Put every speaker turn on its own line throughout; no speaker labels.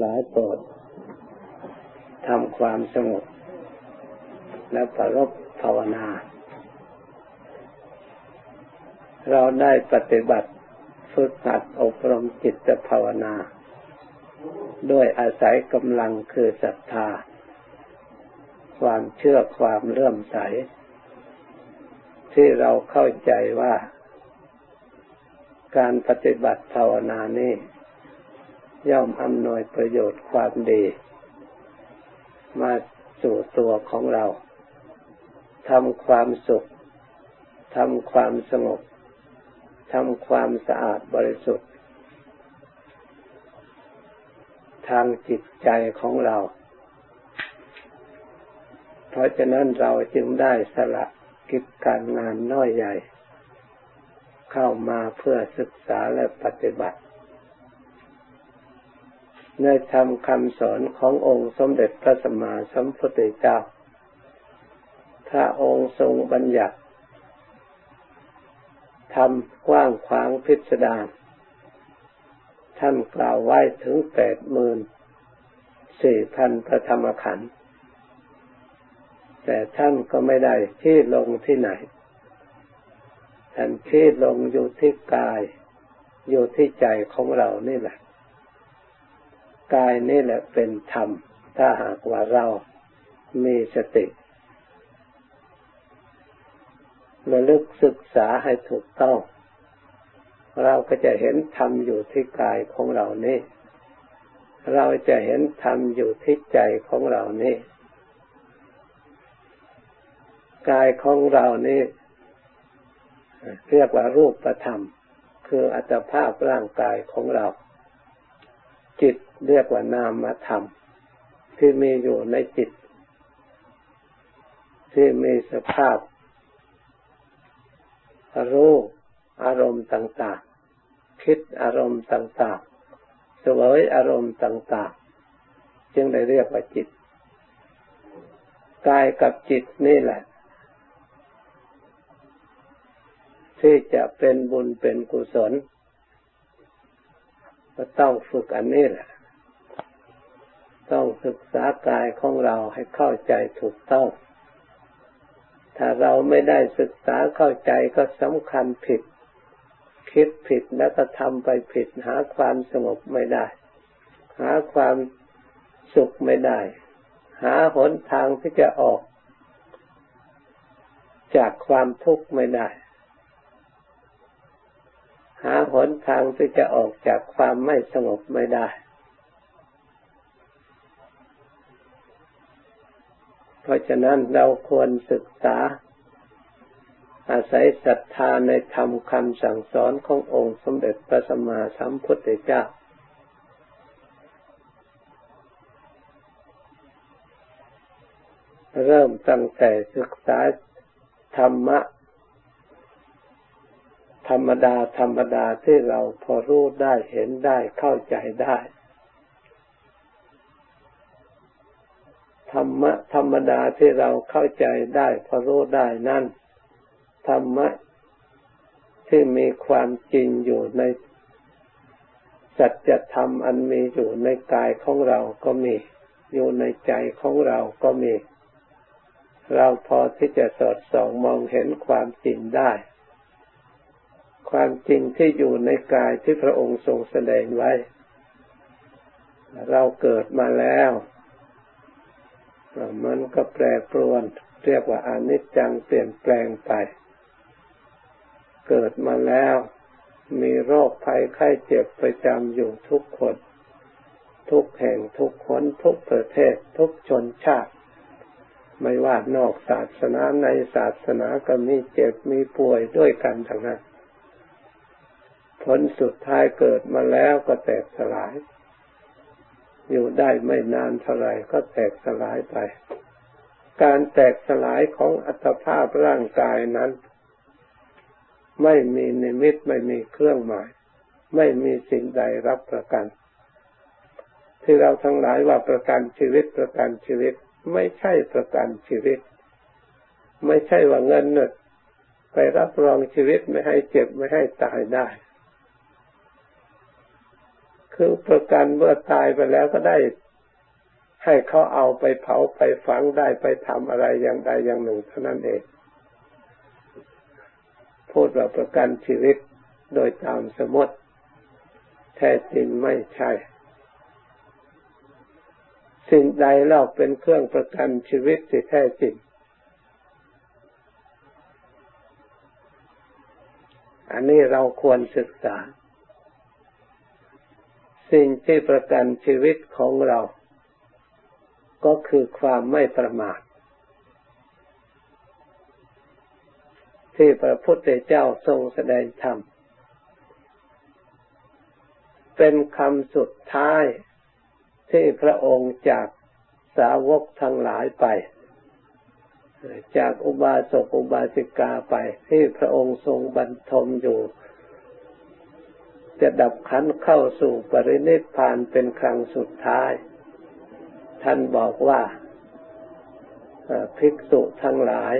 หลายโปรดทำความสงบและประรบภาวนา เราได้ปฏิบัติฝึกหัดอบรมจิตภาวนา ด้วยอาศัยกำลังคือศรัทธา ความเชื่อความเลื่อมใส ที่เราเข้าใจว่า การปฏิบัติภาวนานี้ ย่อมอำนวยประโยชน์ความดี มาสู่ตัวของเราทำความสุขทำความสงบทำความสะอาดบริสุทธิ์ ทางจิตใจของเรา เพราะฉะนั้นเราจึงได้สละกิจการงานน้อยใหญ่ เข้ามาเพื่อศึกษาและปฏิบัติ ในธรรมคำสอนขององค์สมเด็จพระสัมมาสัมพุทธเจ้า พระองค์ทรงบัญญัติทำกว้างขวางพิสดารท่านกล่าวไว้ถึงแปดหมื่นสี่พันพระธรรมขันธ์แต่ท่านก็ไม่ได้ที่ลงที่ไหน ท่านที่ลงอยู่ที่กาย อยู่ที่ใจของเรานี่แหละ กายนี่แหละเป็นธรรม ถ้าหากว่าเรามีสติระลึกศึกษาให้ถูกต้อง เราก็จะเห็นธรรมอยู่ที่กายของเรานี่ เราจะเห็นธรรมอยู่ที่ใจของเรานี่ กายของเรานี่เรียกว่ารูปธรรม คืออัตภาพร่างกายของเรา จิต เรียกว่านามธรรมที่มีอยู่ในจิต ที่มีสภาพ รู้อารมณ์ต่างๆ คิดอารมณ์ต่างๆ สวยอารมณ์ต่างๆ จึงได้เรียกว่าจิต กายกับจิตนี่แหละ ที่จะเป็นบุญเป็นกุศล ก็ต้องฝึกอันนี้แหละ ต้องศึกษากายของเราให้เข้าใจถูกต้อง ถ้าเราไม่ได้ศึกษาเข้าใจก็สำคัญผิด คิดผิดแล้วก็ทำไปผิด หาความสงบไม่ได้ หาความสุขไม่ได้ หาหนทางที่จะออก จากความทุกข์ไม่ได้ หาหนทางที่จะออกจากความไม่สงบไม่ได้ เพ ราะฉะนั้นเราควรศึกษา อาศัยศรัทธาในธรรมคำสั่งสอนขององค์สมเด็จพระสัมมาสัมพุทธเจ้า เริ่มตั้งแต่ศึกษาธรรมะ ธรรมดาธรรมดาที่เราพอรู้ได้เห็นได้เข้าใจได้ ธรรมะธรรมดาที่เราเข้าใจได้พอรู้ได้นั่นธรรมะที่มีความจริงอยู่ในสัจธรรมอันมีอยู่ในกายของเราก็มี อยู่ในใจของเราก็มี เราพอที่จะสอดส่องมองเห็นความจริงได้ ความจริงที่อยู่ในกายที่พระองค์ทรงแสดงไว้ เราเกิดมาแล้ว มันก็แปรปรวน เรียกว่าอนิจจังเปลี่ยนแปลงไป เกิดมาแล้ว มีโรคภัยไข้เจ็บประจำอยู่ทุกคน ทุกแห่งทุกคนทุกประเทศ ทุกชนชาติ ไม่ว่านอกศาสนาในศาสนาก็มีเจ็บมีป่วยด้วยกันทั้งนั้นผลสุดท้ายเกิดมาแล้วก็แตกสลาย อยู่ได้ไม่นานเท่าไรก็แตกสลายไป การแตกสลายของอัตภาพร่างกายนั้น ไม่มีนิมิตไม่มีเครื่องหมาย ไม่มีสิ่งใดรับประกัน ที่เราทั้งหลายว่าประกันชีวิตประกันชีวิต ไม่ใช่ประกันชีวิต ไม่ใช่ว่าเงินเนี่ยไปรับรองชีวิตไม่ให้เจ็บไม่ให้ตายได้ คือประกันเมื่อตายไปแล้วก็ได้ ให้เขาเอาไปเผาไปฝังได้ไปทำอะไรอย่างใดอย่างหนึ่งเท่านั้นเองพูดว่าประกันชีวิตโดยตามสมมติ แท้จริงไม่ใช่ สิ่งใดเล่าเป็นเครื่องประกันชีวิตที่แท้จริง อันนี้เราควรศึกษา สิ่งที่ประกันชีวิตของเรา ก็คือความไม่ประมาท ที่พระพุทธเจ้าทรงแสดงธรรม เป็นคำสุดท้ายที่พระองค์จากสาวกทั้งหลายไป จากอุบาสกอุบาสิกาไปที่พระองค์ทรงบรรทมอยู่ จะดับขันเข้าสู่ปรินิพพานเป็นครั้งสุดท้าย ท่านบอกว่าภิกษุทั้งหลาย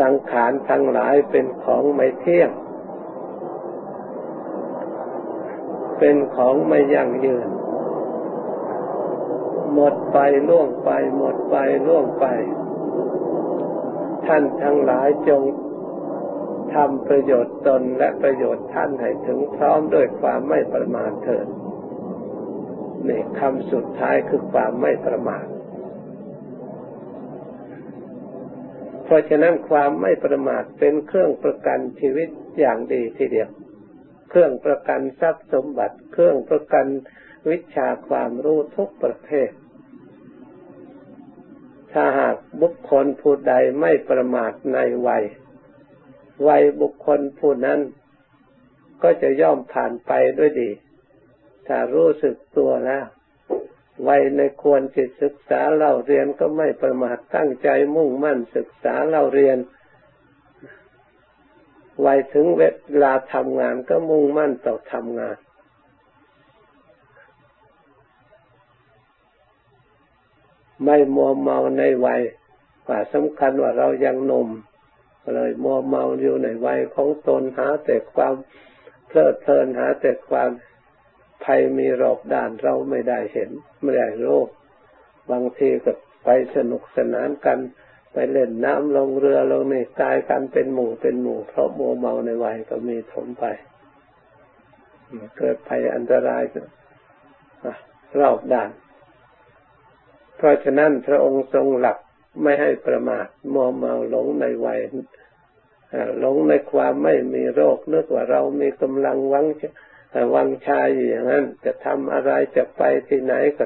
สังขารทั้งหลายเป็นของไม่เที่ยง เป็นของไม่ยั่งยืน หมดไปล่วงไป หมดไปล่วงไป ท่านทั้งหลายจง ทำประโยชน์ตนและประโยชน์ท่านให้ถึงพร้อมด้วยความไม่ประมาทเถิดนี่คำสุดท้ายคือความไม่ประมาทเพราะฉะนั้นความไม่ประมาทเป็นเครื่องประกันชีวิตอย่างดีทีเดียว เครื่องประกันทรัพย์สมบัติ เครื่องประกันวิชาความรู้ทุกประเภทถ้าหากบุคคลผู้ใดไม่ประมาทในวัย วัยบุคคลผู้นั้นก็จะย่อมผ่านไปด้วยดี ถ้ารู้สึกตัวแล้ววัยในควรจิตศึกษาเล่าเรียนก็ไม่ประมาทตั้งใจมุ่งมั่นศึกษาเล่าเรียน วัยถึงเวลาทำงานก็มุ่งมั่นต่อทำงาน ไม่มัวเมาในวัยว่าสำคัญว่าเรายังหนุ่ม เลยมัวเมาอยู่ในวัยของตนหาแต่ความเพลิดเพลินหาแต่ความภัยมีรอบด้านเราไม่ได้เห็นไม่ได้รู้บางทีก็ไปสนุกสนานกัน ไปเล่นน้ำลงเรือลงนี่ตายกันเป็นหมู่เป็นหมู่ เพราะโมเมาในวัยก็มีถมไปเกิดภัยอันตรายรอบด้าน เพราะฉะนั้นพระองค์ทรงหลัก ไม่ให้ประมาทมัวเมาหลงในวัยหลงในความไม่มีโรคนึกว่าเรามีกำลังวังวังชายอย่างนั้น จะทำอะไรจะไปที่ไหนก็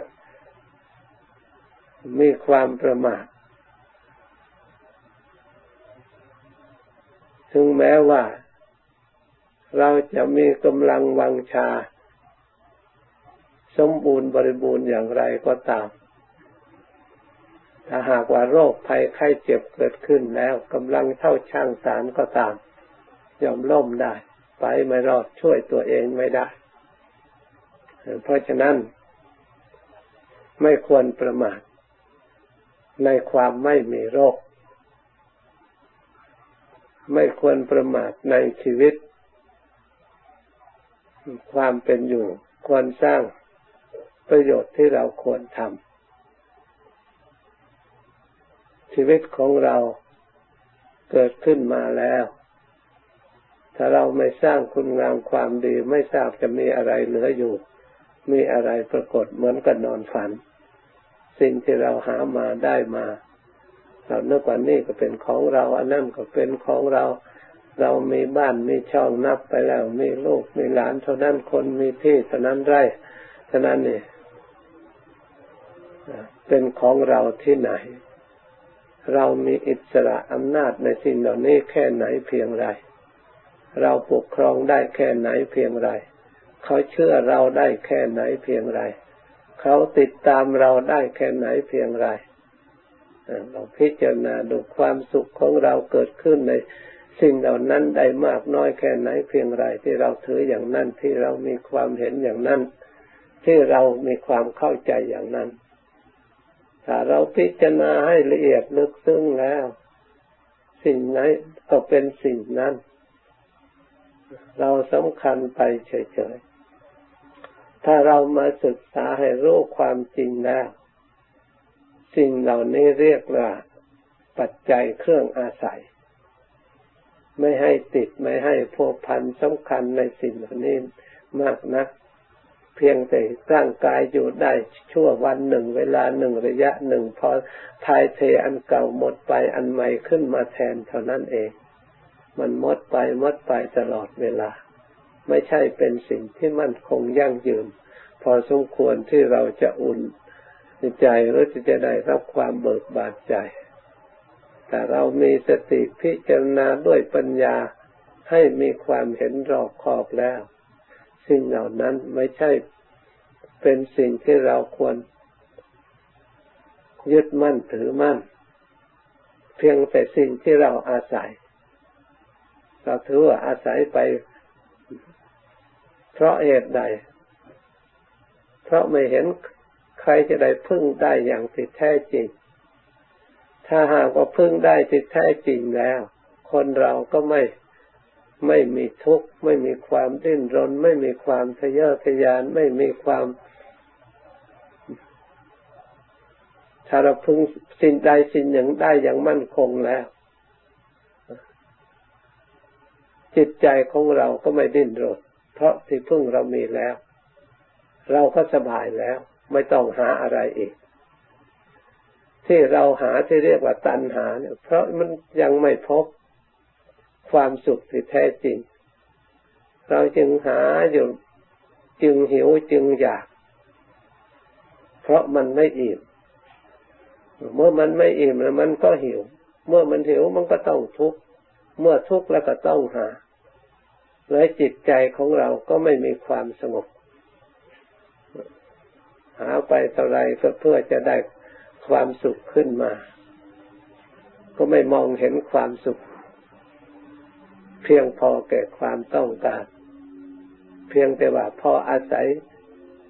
มีความประมาทถึงแม้ว่า เราจะมีกำลังวังชา สมบูรณ์บริบูรณ์อย่างไรก็ตาม ถ้าหากว่าโรคภัยไข้เจ็บเกิดขึ้นแล้วกำลังเท่าช่างสารก็ตามยอมล่มได้ ไปไม่รอดช่วยตัวเองไม่ได้ เพราะฉะนั้น ไม่ควรประมาทในความไม่มีโรค ไม่ควรประมาทในชีวิต ความเป็นอยู่ ควรสร้างประโยชน์ที่เราควรทำ ชีวิตของเราเกิดขึ้นมาแล้ว ถ้าเราไม่สร้างคุณงามความดีไม่ทราบจะมีอะไรเหลืออยู่ มีอะไรปรากฏเหมือนกับนอนฝัน สิ่งที่เราหามาได้มา เราเนื่อกว่านี่ก็เป็นของเราอันนั้นก็เป็นของเรา เรามีบ้านมีช่องนับไปแล้ว มีลูกมีหลานเท่านั้นคนมีที่เท่านั้นไร่เท่านั้นนี่เป็นของเราที่ไหน เรามีอิสระอำนาจในสิ่งเหล่านี้แค่ไหนเพียงไร เราปกครองได้แค่ไหนเพียงไร เขาเชื่อเราได้แค่ไหนเพียงไร เขาติดตามเราได้แค่ไหนเพียงไรเราพิจารณาดูความสุขของเราเกิดขึ้นในสิ่งเหล่านั้นได้มากน้อยแค่ไหนเพียงไร ที่เราถืออย่างนั้นที่เรามีความเห็นอย่างนั้น ที่เรามีความเข้าใจอย่างนั้น ถ้าเราพิจารณาให้ละเอียดลึกซึ้งแล้ว สิ่งไหนก็เป็นสิ่งนั้น เราสำคัญไปเฉยๆ ถ้าเรามาศึกษาให้รู้ความจริงแล้ว สิ่งเหล่านี้เรียกว่า ปัจจัยเครื่องอาศัย ไม่ให้ติดไม่ให้พัวพันสำคัญในสิ่งเหล่านี้มากนัก เพียงแต่ร่างกายอยู่ได้ชั่ววันหนึ่งเวลาหนึ่งระยะหนึ่งพอทายเทอันเก่าหมดไปอันใหม่ขึ้นมาแทนเท่านั้นเอง มันหมดไปหมดไปตลอดเวลา ไม่ใช่เป็นสิ่งที่มั่นคงยั่งยืน พอสมควรที่เราจะอุ่นใจหรือจะได้รับความเบิกบานใจแต่เรามีสติพิจารณาด้วยปัญญาให้มีความเห็นรอบคอบแล้ว สิ่งเหล่านั้นไม่ใช่เป็นสิ่งที่เราควรยึดมั่นถือมั่น เพียงแต่สิ่งที่เราอาศัย เราถือว่าอาศัยไป เพราะเหตุใด เพราะไม่เห็นใครจะได้พึ่งได้อย่างที่แท้จริง ถ้าหากว่าพึ่งได้ที่แท้จริงแล้ว คนเราก็ไม่ ไม่มีทุกข์ไม่มีความดิ้นรน ไม่มีความทะเยอทะยาน ไม่มีความถ้าเราพึงสิ่งใดสิ่งหนึ่งได้อย่างมั่นคงแล้ว จิตใจของเราก็ไม่ดิ้นรน เพราะที่พึ่งเรามีแล้ว เราก็สบายแล้ว ไม่ต้องหาอะไรอีก ที่เราหาที่เรียกว่าตัณหาเนี่ยเพราะมันยังไม่พบ ความสุขที่แท้จริง เราจึงหาอยู่จึงหิวจึงอยาก เพราะมันไม่อิ่มเมื่อมันไม่อิ่มแล้วมันก็หิว เมื่อมันหิวมันก็ต้องทุกข์เมื่อทุกข์แล้วก็ต้องหาและจิตใจของเราก็ไม่มีความสงบ หาไปเท่าไรก็เพื่อจะได้ความสุขขึ้นมา ก็ไม่มองเห็นความสุข เพียงพอแก่ความต้องการ เพียงแต่ว่าพออาศัย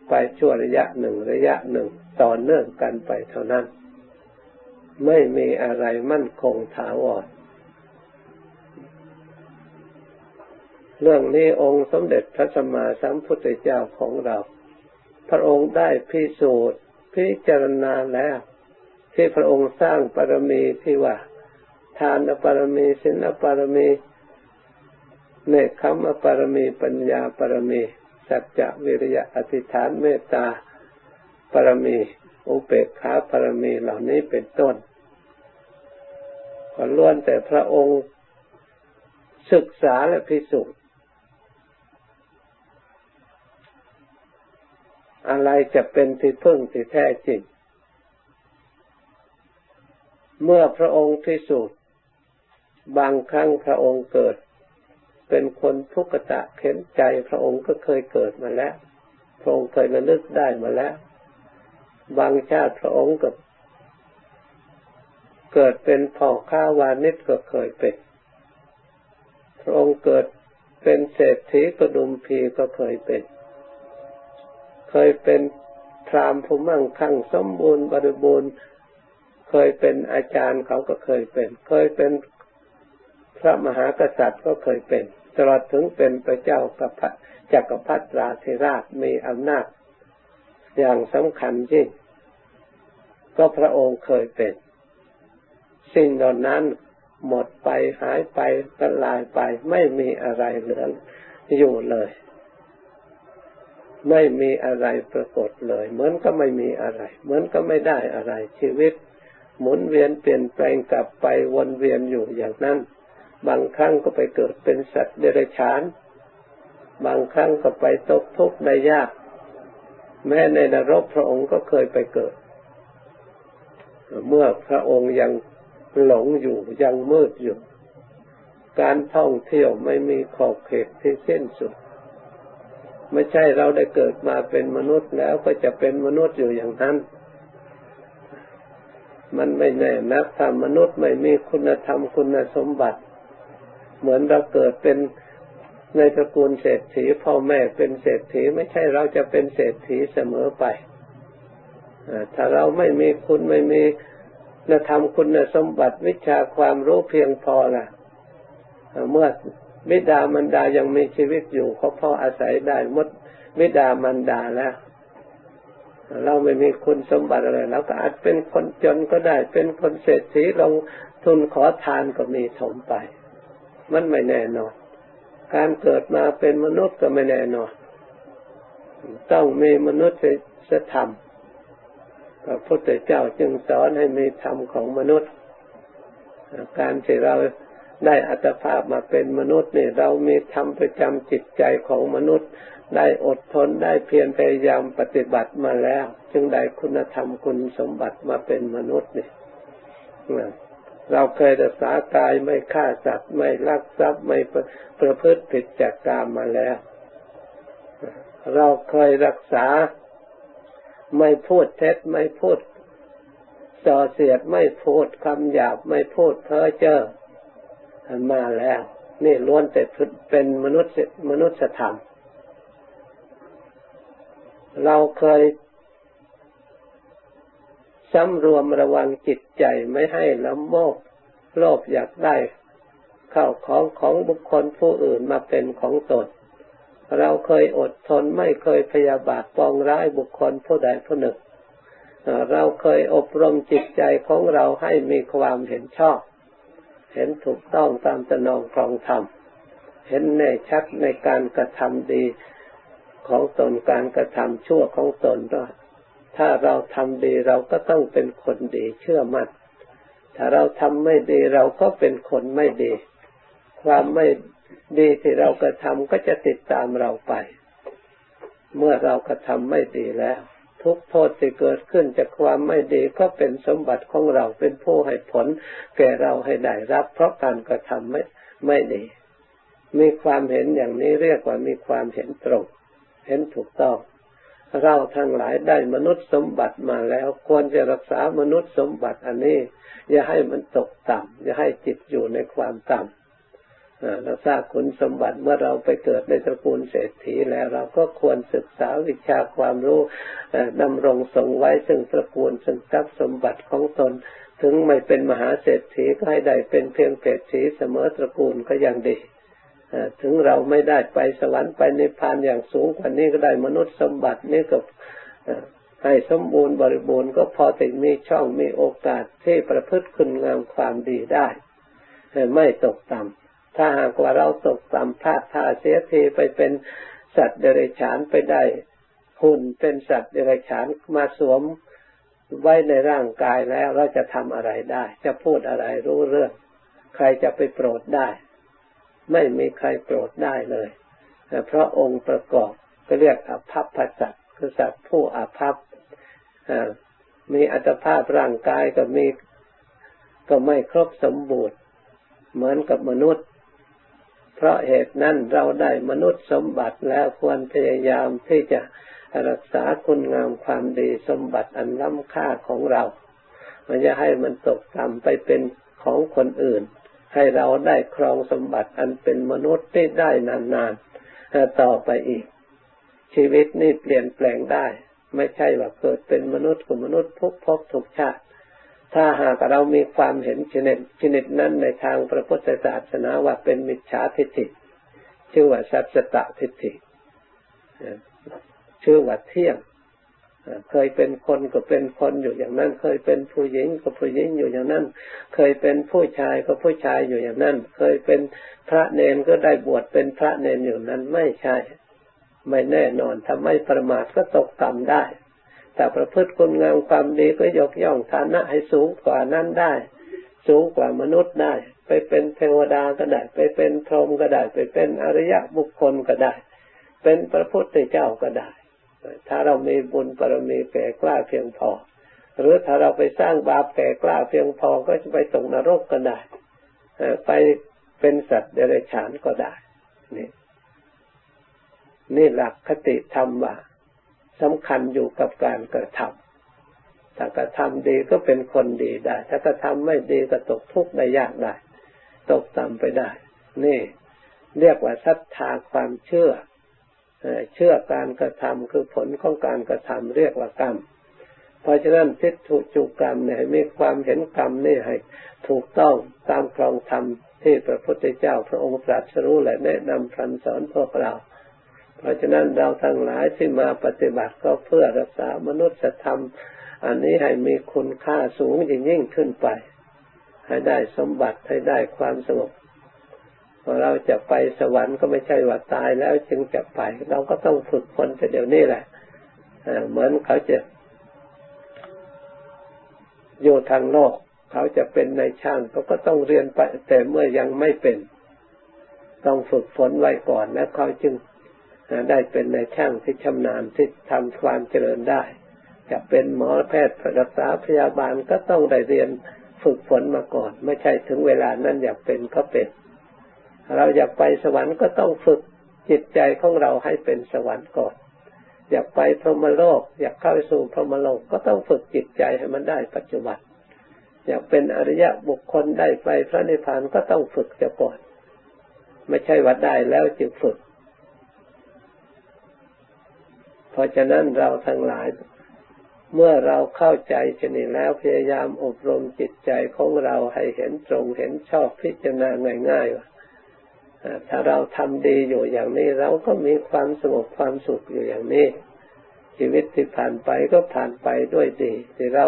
ไปชั่วระยะหนึ่งระยะหนึ่งต่อเนื่องกันไปเท่านั้น ไม่มีอะไรมั่นคงถาวรเรื่องนี้องค์สมเด็จพระสัมมาสัมพุทธเจ้าของเรา พระองค์ได้พิสูจน์พิจารณาแล้ว ที่พระองค์สร้างปรมีที่ว่า ทานปรมีศีลปรมี เนคขมปรมีปัญญาปรมีสัจจะวิริยะอธิษฐานเมตตาปรมี อุเบกขาปรมีเหล่านี้เป็นต้นก็ล้วนแต่พระองค์ศึกษาและพิสูจน์อะไรจะเป็นที่พึ่งที่แท้จริง เมื่อพระองค์พิสูจน์บางครั้งพระองค์เกิด เป็นคนทุกขตะเข็นใจ พระองค์ก็เคยเกิดมาแล้ว พระองค์เคยระลึกได้มาแล้ว บางชาติพระองค์กับเกิดเป็นพ่อข้าวานิชก็เคยเป็น พระองค์เกิดเป็นเศรษฐีกระดุมพีก็เคยเป็น เคยเป็นพรามผู้มั่งคั่งสมบูรณ์บริบูรณ์ เคยเป็นอาจารย์เขาก็เคยเป็น เคยเป็น ระมหากษัตริย์ก็เคยเป็น ตลอดถึงเป็นพระเจ้ากับจักรพรรดิราธิราชมีอำนาจ อย่างสำคัญยิ่งก็พระองค์เคยเป็น สิ่งเหล่านั้นหมดไปหายไปทลายไปไม่มีอะไรเหลืออยู่เลย ไม่มีอะไรปรากฏเลย เหมือนก็ไม่มีอะไร เหมือนก็ไม่ได้อะไรชีวิต หมุนเวียนเปลี่ยนแปลงกลับไปวนเวียนอยู่อย่างนั้น บางครั้งก็ไปเกิดเป็นสัตว์เดรัจฉาน บางครั้งก็ไปตกทุกข์ในยาก แม้ในนรกพระองค์ก็เคยไปเกิด เมื่อพระองค์ยังหลงอยู่ยังมืดอยู่ การท่องเที่ยวไม่มีขอบเขตที่สิ้นสุด ไม่ใช่เราได้เกิดมาเป็นมนุษย์แล้วก็จะเป็นมนุษย์อยู่อย่างนั้นมันไม่แน่นักถ้ามนุษย์ไม่มีคุณธรรมคุณสมบัติ เหมือนเราเกิดเป็นในตระกูลเศรษฐีพ่อแม่เป็นเศรษฐีไม่ใช่เราจะเป็นเศรษฐีเสมอไปถ้าเราไม่มีคุณไม่มีคุณธรรมคุณสมบัติวิชาความรู้เพียงพอล่ะ เมื่อบิดามันดายังมีชีวิตอยู่เขาพ่ออาศัยได้มดบิดามันดาแล้ว เราไม่มีคุณสมบัติอะไรเราก็อาจเป็นคนจนก็ได้ เป็นคนเศรษฐีลงทุนขอทานก็มีถมไป มันไม่แน่นอน การเกิดมาเป็นมนุษย์ก็ไม่แน่นอน ต้องมีมนุษย์ธรรมพระพุทธเจ้าจึงสอนให้มีธรรมของมนุษย์ การที่เราได้อัตภาพมาเป็นมนุษย์เนี่ยเรามีธรรมประจำจิตใจของมนุษย์ ได้อดทนได้เพียรพยายามปฏิบัติมาแล้ว จึงได้คุณธรรมคุณสมบัติมาเป็นมนุษย์เนี่ย เราเคยรักษากายไม่ฆ่าสัตว์ไม่ลักทรัพย์ไม่ประพฤติผิดจากกรรมมาแล้ว เราเคยรักษาไม่พูดเท็จไม่พูดส่อเสียดไม่พูดคำหยาบไม่พูดเพ้อเจ้อมาแล้ว นี่ล้วนแต่เป็นมนุษย์มนุษยธรรม เราเคย สำรวมระวังจิตใจไม่ให้ละโมบโลภอยากได้เข้าของของบุคคลผู้อื่นมาเป็นของตน เราเคยอดทนไม่เคยพยาบาทปองร้ายบุคคลผู้ใดผู้หนึ่ง เราเคยอบรมจิตใจของเราให้มีความเห็นชอบ เห็นถูกต้องตามตนองครองธรรม เห็นแน่ชัดในการกระทำดีของตนการกระทำชั่วของตนด้วย ถ้าเราทำดีเราก็ต้องเป็นคนดีเชื่อมัน่น ถ้าเราทำไม่ดีเราก็เป็นคนไม่ดี ความไม่ดีที่เรากระทำก็จะติดตามเราไป เมื่อเรากระทำไม่ดีแล้ว ทุกโทษที่เกิดขึ้นจากความไม่ดีก็เป็นสมบัติของเราเป็นผู้ให้ผล แก่เราให้ได้รับ เพราะการกระทำไม่ไม่ดี มีความเห็นอย่างนี้เรียกว่ามีความเห็นตรง เห็นถูกต้อง เราทั้งหลายได้มนุษย์สมบัติมาแล้ว ควรจะรักษามนุษย์สมบัติอันนี้ อย่าให้มันตกต่ำอย่าให้จิตอยู่ในความต่ำเราทราบคุณสมบัติเมื่อเราไปเกิดในตระกูลเศรษฐีแล้ว เราก็ควรศึกษาวิชาความรู้ดำรงทรงไว้ซึ่งตระกูลซึ่งทรัพย์สมบัติของตน ถึงไม่เป็นมหาเศรษฐีก็ให้ได้เป็นเพียงเศรษฐีเสมอตระกูลก็ยังดี ถึงเราไม่ได้ไปสวรรค์ไปในพานอย่างสูงกว่านี้ก็ได้มนุษย์สมบัตินี่ก็ให้สมบูรณ์บริบูรณ์ก็พอติมีช่องมีโอกาสที่ประพฤติคุณงามความดีได้ไม่ตกต่ำถ้าหากว่าเราตกต่ำพลาดท่าเสียทีไปเป็นสัตว์เดรัจฉานไปได้หุ่นเป็นสัตว์เดรัจฉานมาสวมไว้ในร่างกายแล้วเราจะทำอะไรได้ จะพูดอะไรรู้เรื่อง ใครจะไปโปรดได้ ไม่มีใครโปรดได้เลย เพราะองค์ประกอบก็เรียกอภัพพสัตว์คือสัตว์ผู้อภัพมีอัตภาพร่างกายก็มีก็ไม่ครบสมบูรณ์ เหมือนกับมนุษย์ เพราะเหตุนั้นเราได้มนุษย์สมบัติแล้วควรพยายามที่จะรักษาคุณงามความดีสมบัติอันล้ำค่าของเรา มันจะให้มันตกต่ำไปเป็นของคนอื่น ให้เราได้ครองสมบัติอันเป็นมนุษย์ที่ได้นานๆต่อไปอีก ชีวิตนี่เปลี่ยนแปลงได้ ไม่ใช่ว่าเกิดเป็นมนุษย์กับมนุษย์ทุกภพทุกชาติ ถ้าหากเรามีความเห็นชนิดชนิดนั้นในทางพระพุทธศาสนาว่าเป็นมิจฉาทิฏฐิชื่อว่าสัจตะทิฏฐิชื่อว่าเที่ยง เคยเป็นคนก็เป็นคนอยู่อย่างนั้น เคยเป็นผู้หญิงก็ผู้หญิงอยู่อย่างนั้น เคยเป็นผู้ชายก็ผู้ชายอยู่อย่างนั้น เคยเป็นพระเนนก็ได้บวชเป็นพระเนนอยู่นั้นไม่ใช่ ไม่แน่นอนถ้าไม่ประมาทก็ตกต่ำได้ แต่ประพฤติคุณงามความดีก็ยกย่องฐานะให้สูงกว่านั้นได้ สูงกว่ามนุษย์ได้ ไปเป็นเทวดาก็ได้ ไปเป็นพรหมก็ได้ ไปเป็นอริยบุคคลก็ได้ เป็นพระพุทธเจ้าก็ได้ ถ้าเรามีบุญปรมีแก่กล้าเพียงพอ หรือถ้าเราไปสร้างบาปแก่กล้าเพียงพอก็จะไปตกนรกก็ได้ไปเป็นสัตว์เดรัจฉานก็ได้ นี่นี่หลักคติธรรมว่าสำคัญอยู่กับการกระทำถ้ากระทำดีก็เป็นคนดีได้ ถ้ากระทำไม่ดีก็ตกทุกข์ได้ยากได้ ตกต่ำไปได้ นี่ เรียกว่าศรัทธาความเชื่อ เชื่อการกระทำคือผลของการกระทำเรียกว่ากรรม เพราะฉะนั้นทิฏฐุจุกรรมเนี่ยมีความเห็นกรรมนี่ให้ถูกต้องตามครองธรรมที่พระพุทธเจ้าพระองค์ตรัสรู้และแนะนำคันสอนพวกเรา เพราะฉะนั้นเราทั้งหลายที่มาปฏิบัติก็เพื่อรักษามนุษยธรรม อันนี้ให้มีคุณค่าสูงยิ่งยิ่งขึ้นไป ให้ได้สมบัติให้ได้ความสงบ เราจะไปสวรรค์ก็ไม่ใช่ว่าตายแล้วจึงจะไป เราก็ต้องฝึกฝนแต่เดี๋ยวนี้แหละเหมือนเขาจะอยู่ทางโลก เขาจะเป็นในช่างเขาก็ต้องเรียนไป แต่เมื่อยังไม่เป็น ต้องฝึกฝนไว้ก่อนแล้วเขาจึงได้เป็นในช่างที่ชำนาญที่ทำความเจริญได้ จะเป็นหมอแพทย์รักษาพยาบาลก็ต้องได้เรียนฝึกฝนมาก่อน ไม่ใช่ถึงเวลานั้นอยากเป็นก็เป็น เราอยากไปสวรรค์ก็ต้องฝึกจิตใจของเราให้เป็นสวรรค์ก่อน อยากไปพรหมโลก อยากเข้าสู่พรหมโลกก็ต้องฝึกจิตใจให้มันได้ปัจจุบัน อยากเป็นอริยะบุคคลได้ไปพระนิพพานก็ต้องฝึกจะก่อน ไม่ใช่ว่าได้แล้วจึงฝึก เพราะฉะนั้นเราทั้งหลายเมื่อเราเข้าใจชนิดแล้วพยายามอบรมจิตใจของเราให้เห็นตรงเห็นชอบพิจารณาง่ายๆว่า ถ้าเราทำดีอยู่อย่างนี้เราก็มีความสงบความสุขอยู่อย่างนี้ ชีวิตที่ผ่านไปก็ผ่านไปด้วยดีที่เรา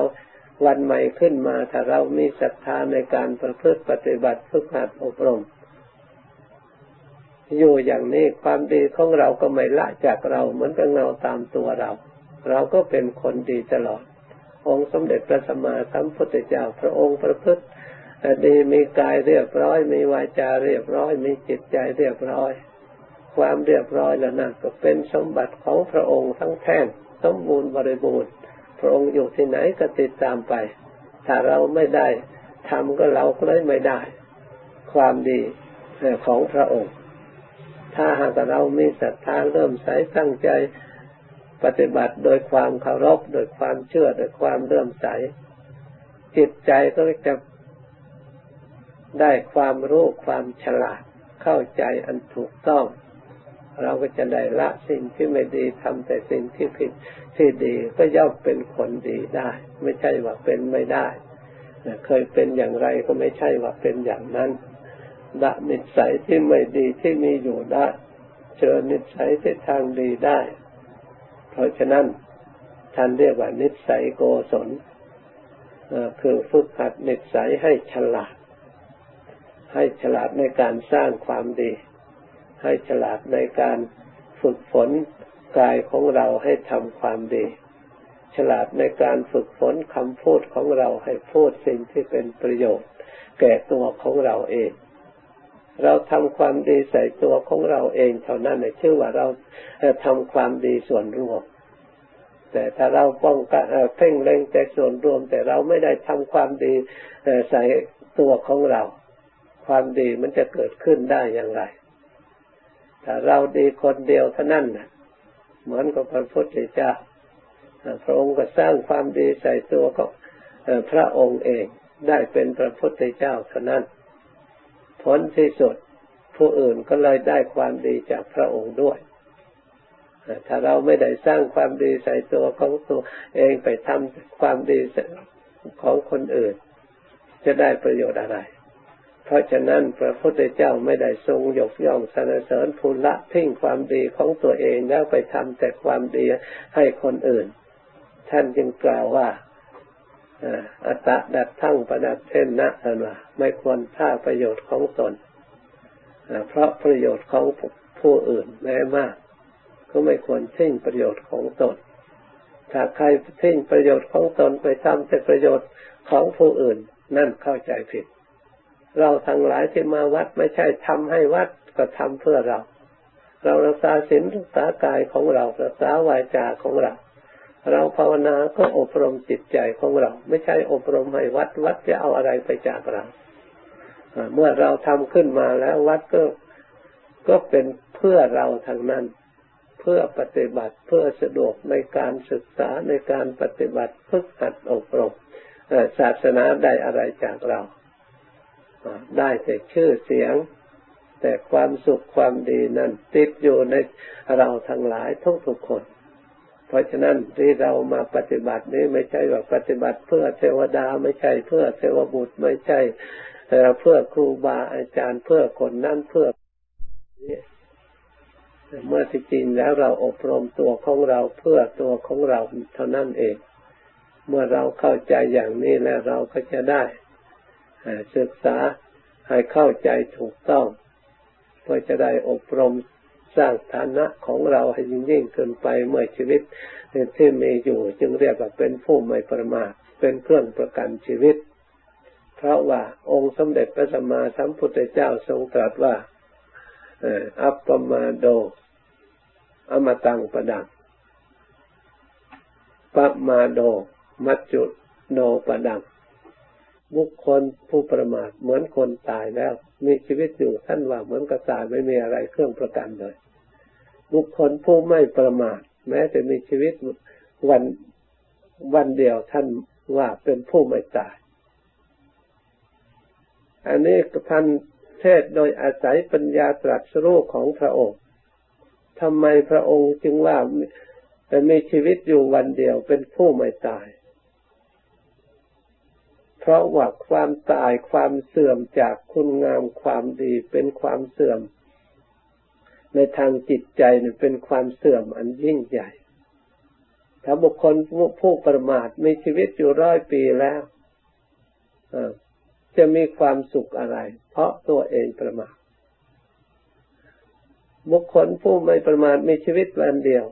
วันใหม่ขึ้นมา ถ้าเรามีศรัทธาในการประพฤติปฏิบัติฝึกหัดอบรม อยู่อย่างนี้ความดีของเราก็ไม่ละจากเราเหมือนกับเงาตามตัวเรา เราก็เป็นคนดีตลอด องค์สมเด็จพระสัมมาสัมพุทธเจ้าพระองค์ประพฤติ ดีมีกายเรียบร้อย มีวาจาเรียบร้อย มีจิตใจเรียบร้อย ความเรียบร้อยแล้วนั่นก็เป็นสมบัติของพระองค์ทั้งแท่งสมบูรณ์บริบูรณ์ พระองค์อยู่ที่ไหนก็ติดตามไป ถ้าเราไม่ได้ทำก็เราก็เลยไม่ได้ ความดีของพระองค์ ถ้าหากเรามีศรัทธาเริ่มใส่ตั้งใจปฏิบัติโดยความเคารพโดยความเชื่อโดยความเริ่มใส จิตใจก็จะ ได้ความรู้ความฉลาดเข้าใจอันถูกต้อง เราก็จะได้ละสิ่งที่ไม่ดีทำแต่สิ่งที่ผิดที่ดีก็ย่อมเป็นคนดีได้ ไม่ใช่ว่าเป็นไม่ได้เคยเป็นอย่างไรก็ไม่ใช่ว่าเป็นอย่างนั้นละนิสัยที่ไม่ดีที่มีอยู่ได้เจอนิสัยที่ทางดีได้ เพราะฉะนั้นท่านเรียกว่านิสัยโกศลคือฝึกหัดนิสัยให้ฉลาด ให้ฉลาดในการสร้างความดี ให้ฉลาดในการฝึกฝนกายของเราให้ทำความดี ฉลาดในการฝึกฝนคำพูดของเราให้พูดสิ่งที่เป็นประโยชน์ แก่ตัวของเราเอง เราทำความดีใส่ตัวของเราเองเท่านั้นชื่อว่าเราทำความดีส่วนรวมแต่ถ้าเราป้องกันเพ่งเล็งแต่ส่วนรวม แต่เราไม่ได้ทำความดีใส่ตัวของเรา ความดีมันจะเกิดขึ้นได้อย่างไรถ้าเราดีคนเดียวเท่านั้นนะเหมือนกับพระพุทธเจ้าพระองค์ก็สร้างความดีใส่ตัวของพระองค์เองได้เป็นพระพุทธเจ้าเท่านั้น ผลที่สุดผู้อื่นก็เลยได้ความดีจากพระองค์ด้วย ถ้าเราไม่ได้สร้างความดีใส่ตัวของตัวเองไปทำความดีของคนอื่น จะได้ประโยชน์อะไร เพราะฉะนั้นพระพุทธเจ้าไม่ได้ทรงยกย่องสรรเสริญภูละทิ้งความดีของตัวเองแล้วไปทำแต่ความดีให้คนอื่น ท่านจึงกล่าวว่าอัตตะดัดทั้งประดับเช่นนะท่านว่าไม่ควรท่าประโยชน์ของตน เพราะประโยชน์ของผู้อื่นแม้มาก ก็ไม่ควรทิ้งประโยชน์ของตน ถ้าใครทิ้งประโยชน์ของตนไปทำแต่ประโยชน์ของผู้อื่น นั่นเข้าใจผิด เราทั้งหลายที่มาวัดไม่ใช่ทำให้วัดก็ทำเพื่อเรา เรารักษาศีลรักษากายของเรารักษาวาจาของเรา เราภาวนาก็อบรมจิตใจของเรา ไม่ใช่อบรมให้วัดวัดจะเอาอะไรไปจากเราเมื่อเราทำขึ้นมาแล้ววัดก็ก็เป็นเพื่อเราทางนั้น เพื่อปฏิบัติเพื่อสะดวกในการศึกษาในการปฏิบัติฝึกหัดอบรมศาสนาได้อะไรจากเรา ได้แต่ชื่อเสียง แต่ความสุขความดีนั้นติดอยู่ในเราทั้งหลายทุกทุกคน เพราะฉะนั้นที่เรามาปฏิบัตินี้ไม่ใช่ว่าปฏิบัติเพื่อเทวดาไม่ใช่เพื่อเทวบุตรไม่ใช่เพื่อครูบาอาจารย์เพื่อคนนั้นเพื่อเมื่อที่จริงแล้วเราอบรมตัวของเราเพื่อตัวของเราเท่านั้นเอง เมื่อเราเข้าใจอย่างนี้แล้วเราก็จะได้ ศึกษาให้เข้าใจถูกต้องเพื่อจะได้อบรมสร้างฐานะของเราให้ยิ่งยิ่งขึ้นไปเมื่อชีวิตที่มีอยู่ จึงเรียกว่าเป็นผู้ไม่ประมาทเป็นเครื่องประกันชีวิต เพราะว่าองค์สมเด็จพระสัมมาสัมพุทธเจ้าทรงตรัสว่าอัปปมาโด อมตังประดังปมาโด มัจจุโนประดัง บุคคลผู้ประมาทเหมือนคนตายแล้ว มีชีวิตอยู่ท่านว่าเหมือนกระตายไม่มีอะไรเครื่องประกันเลย บุคคลผู้ไม่ประมาทแม้แต่มีชีวิตวันวันเดียวท่านว่าเป็นผู้ไม่ตาย อันนี้ท่านเทศโดยอาศัยปัญญาตรัสรู้ของพระองค์ทำไมพระองค์จึงว่ามีชีวิตอยู่วันเดียวเป็นผู้ไม่ตาย เพราะว่าความตายความเสื่อมจากคุณงามความดีเป็นความเสื่อม ในทางจิตใจเป็นความเสื่อมอันยิ่งใหญ่ ถ้าบุคคลผู้ประมาทมีชีวิตอยู่ร้อยปีแล้วจะมีความสุขอะไร เพราะตัวเองประมาทบุคคลผู้ไม่ประมาทมีชีวิตวันเดียว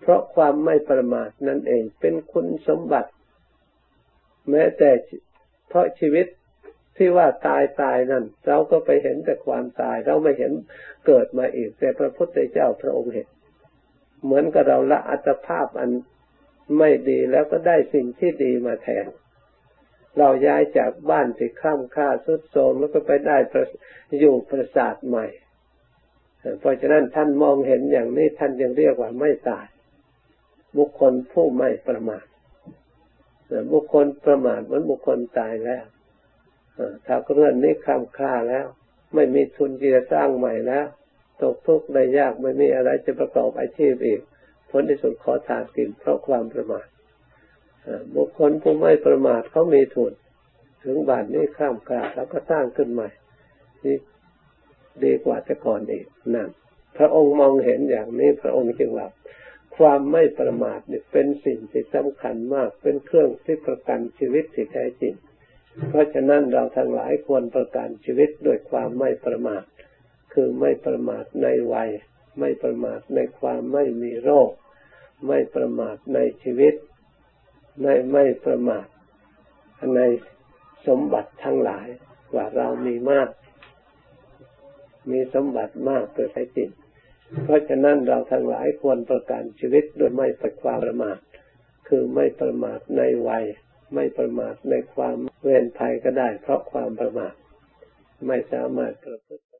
เพราะความไม่ประมาทนั่นเองเป็นคุณสมบัติ แม้แต่เพราะชีวิตที่ว่าตายตายนั่น เราก็ไปเห็นแต่ความตาย เราไม่เห็นเกิดมาอีก แต่พระพุทธเจ้าพระองค์เห็น เหมือนกับเราละอัตภาพอันไม่ดีแล้วก็ได้สิ่งที่ดีมาแทน เราย้ายจากบ้านที่ข้ามค่าสุดโทมแล้วก็ไปได้อยู่ประสาทใหม่ เพราะฉะนั้นท่านมองเห็นอย่างนี้ท่านยังเรียกว่าไม่ตาย บุคคลผู้ไม่ประมาท บุคคลประมาทเหมือนบุคคลตายแล้วถ้าเรื่องนี้คำค่าแล้ว ไม่มีทุนที่จะสร้างใหม่แล้วตกทุกข์ได้ยากไม่มีอะไรจะประกอบอาชีพอีกผลที่สุดขอทานกินเพราะความประมาทบุคคลผู้ไม่ประมาทเขามีทุนถึงบาทนี้ข้ามค่าแล้วก็สร้างขึ้นใหม่นี่ดีกว่าแต่ก่อนอีกนั่นพระองค์มองเห็นอย่างนี้พระองค์จึงหลับ ความไม่ประมาทเนี่ยเป็นสิ่งที่สำคัญมาก เป็นเครื่องที่ประกันชีวิตที่แท้จริง เพราะฉะนั้นเราทั้งหลายควรประกันชีวิตด้วยความไม่ประมาท คือไม่ประมาทในวัย ไม่ประมาทในความไม่มีโรค ไม่ประมาทในชีวิตไม่ไม่ประมาทในสมบัติทั้งหลายว่าเรามีมาก มีสมบัติมากเกิดใช้จริง เพราะฉะนั้นเราทั้งหลายควรประกันชีวิตโดยไม่ปความประมาท คือไม่ประมาทในวัย ไม่ประมาทในความเวรภัยก็ได้ เพราะความประมาทไม่สามารถประพฤติ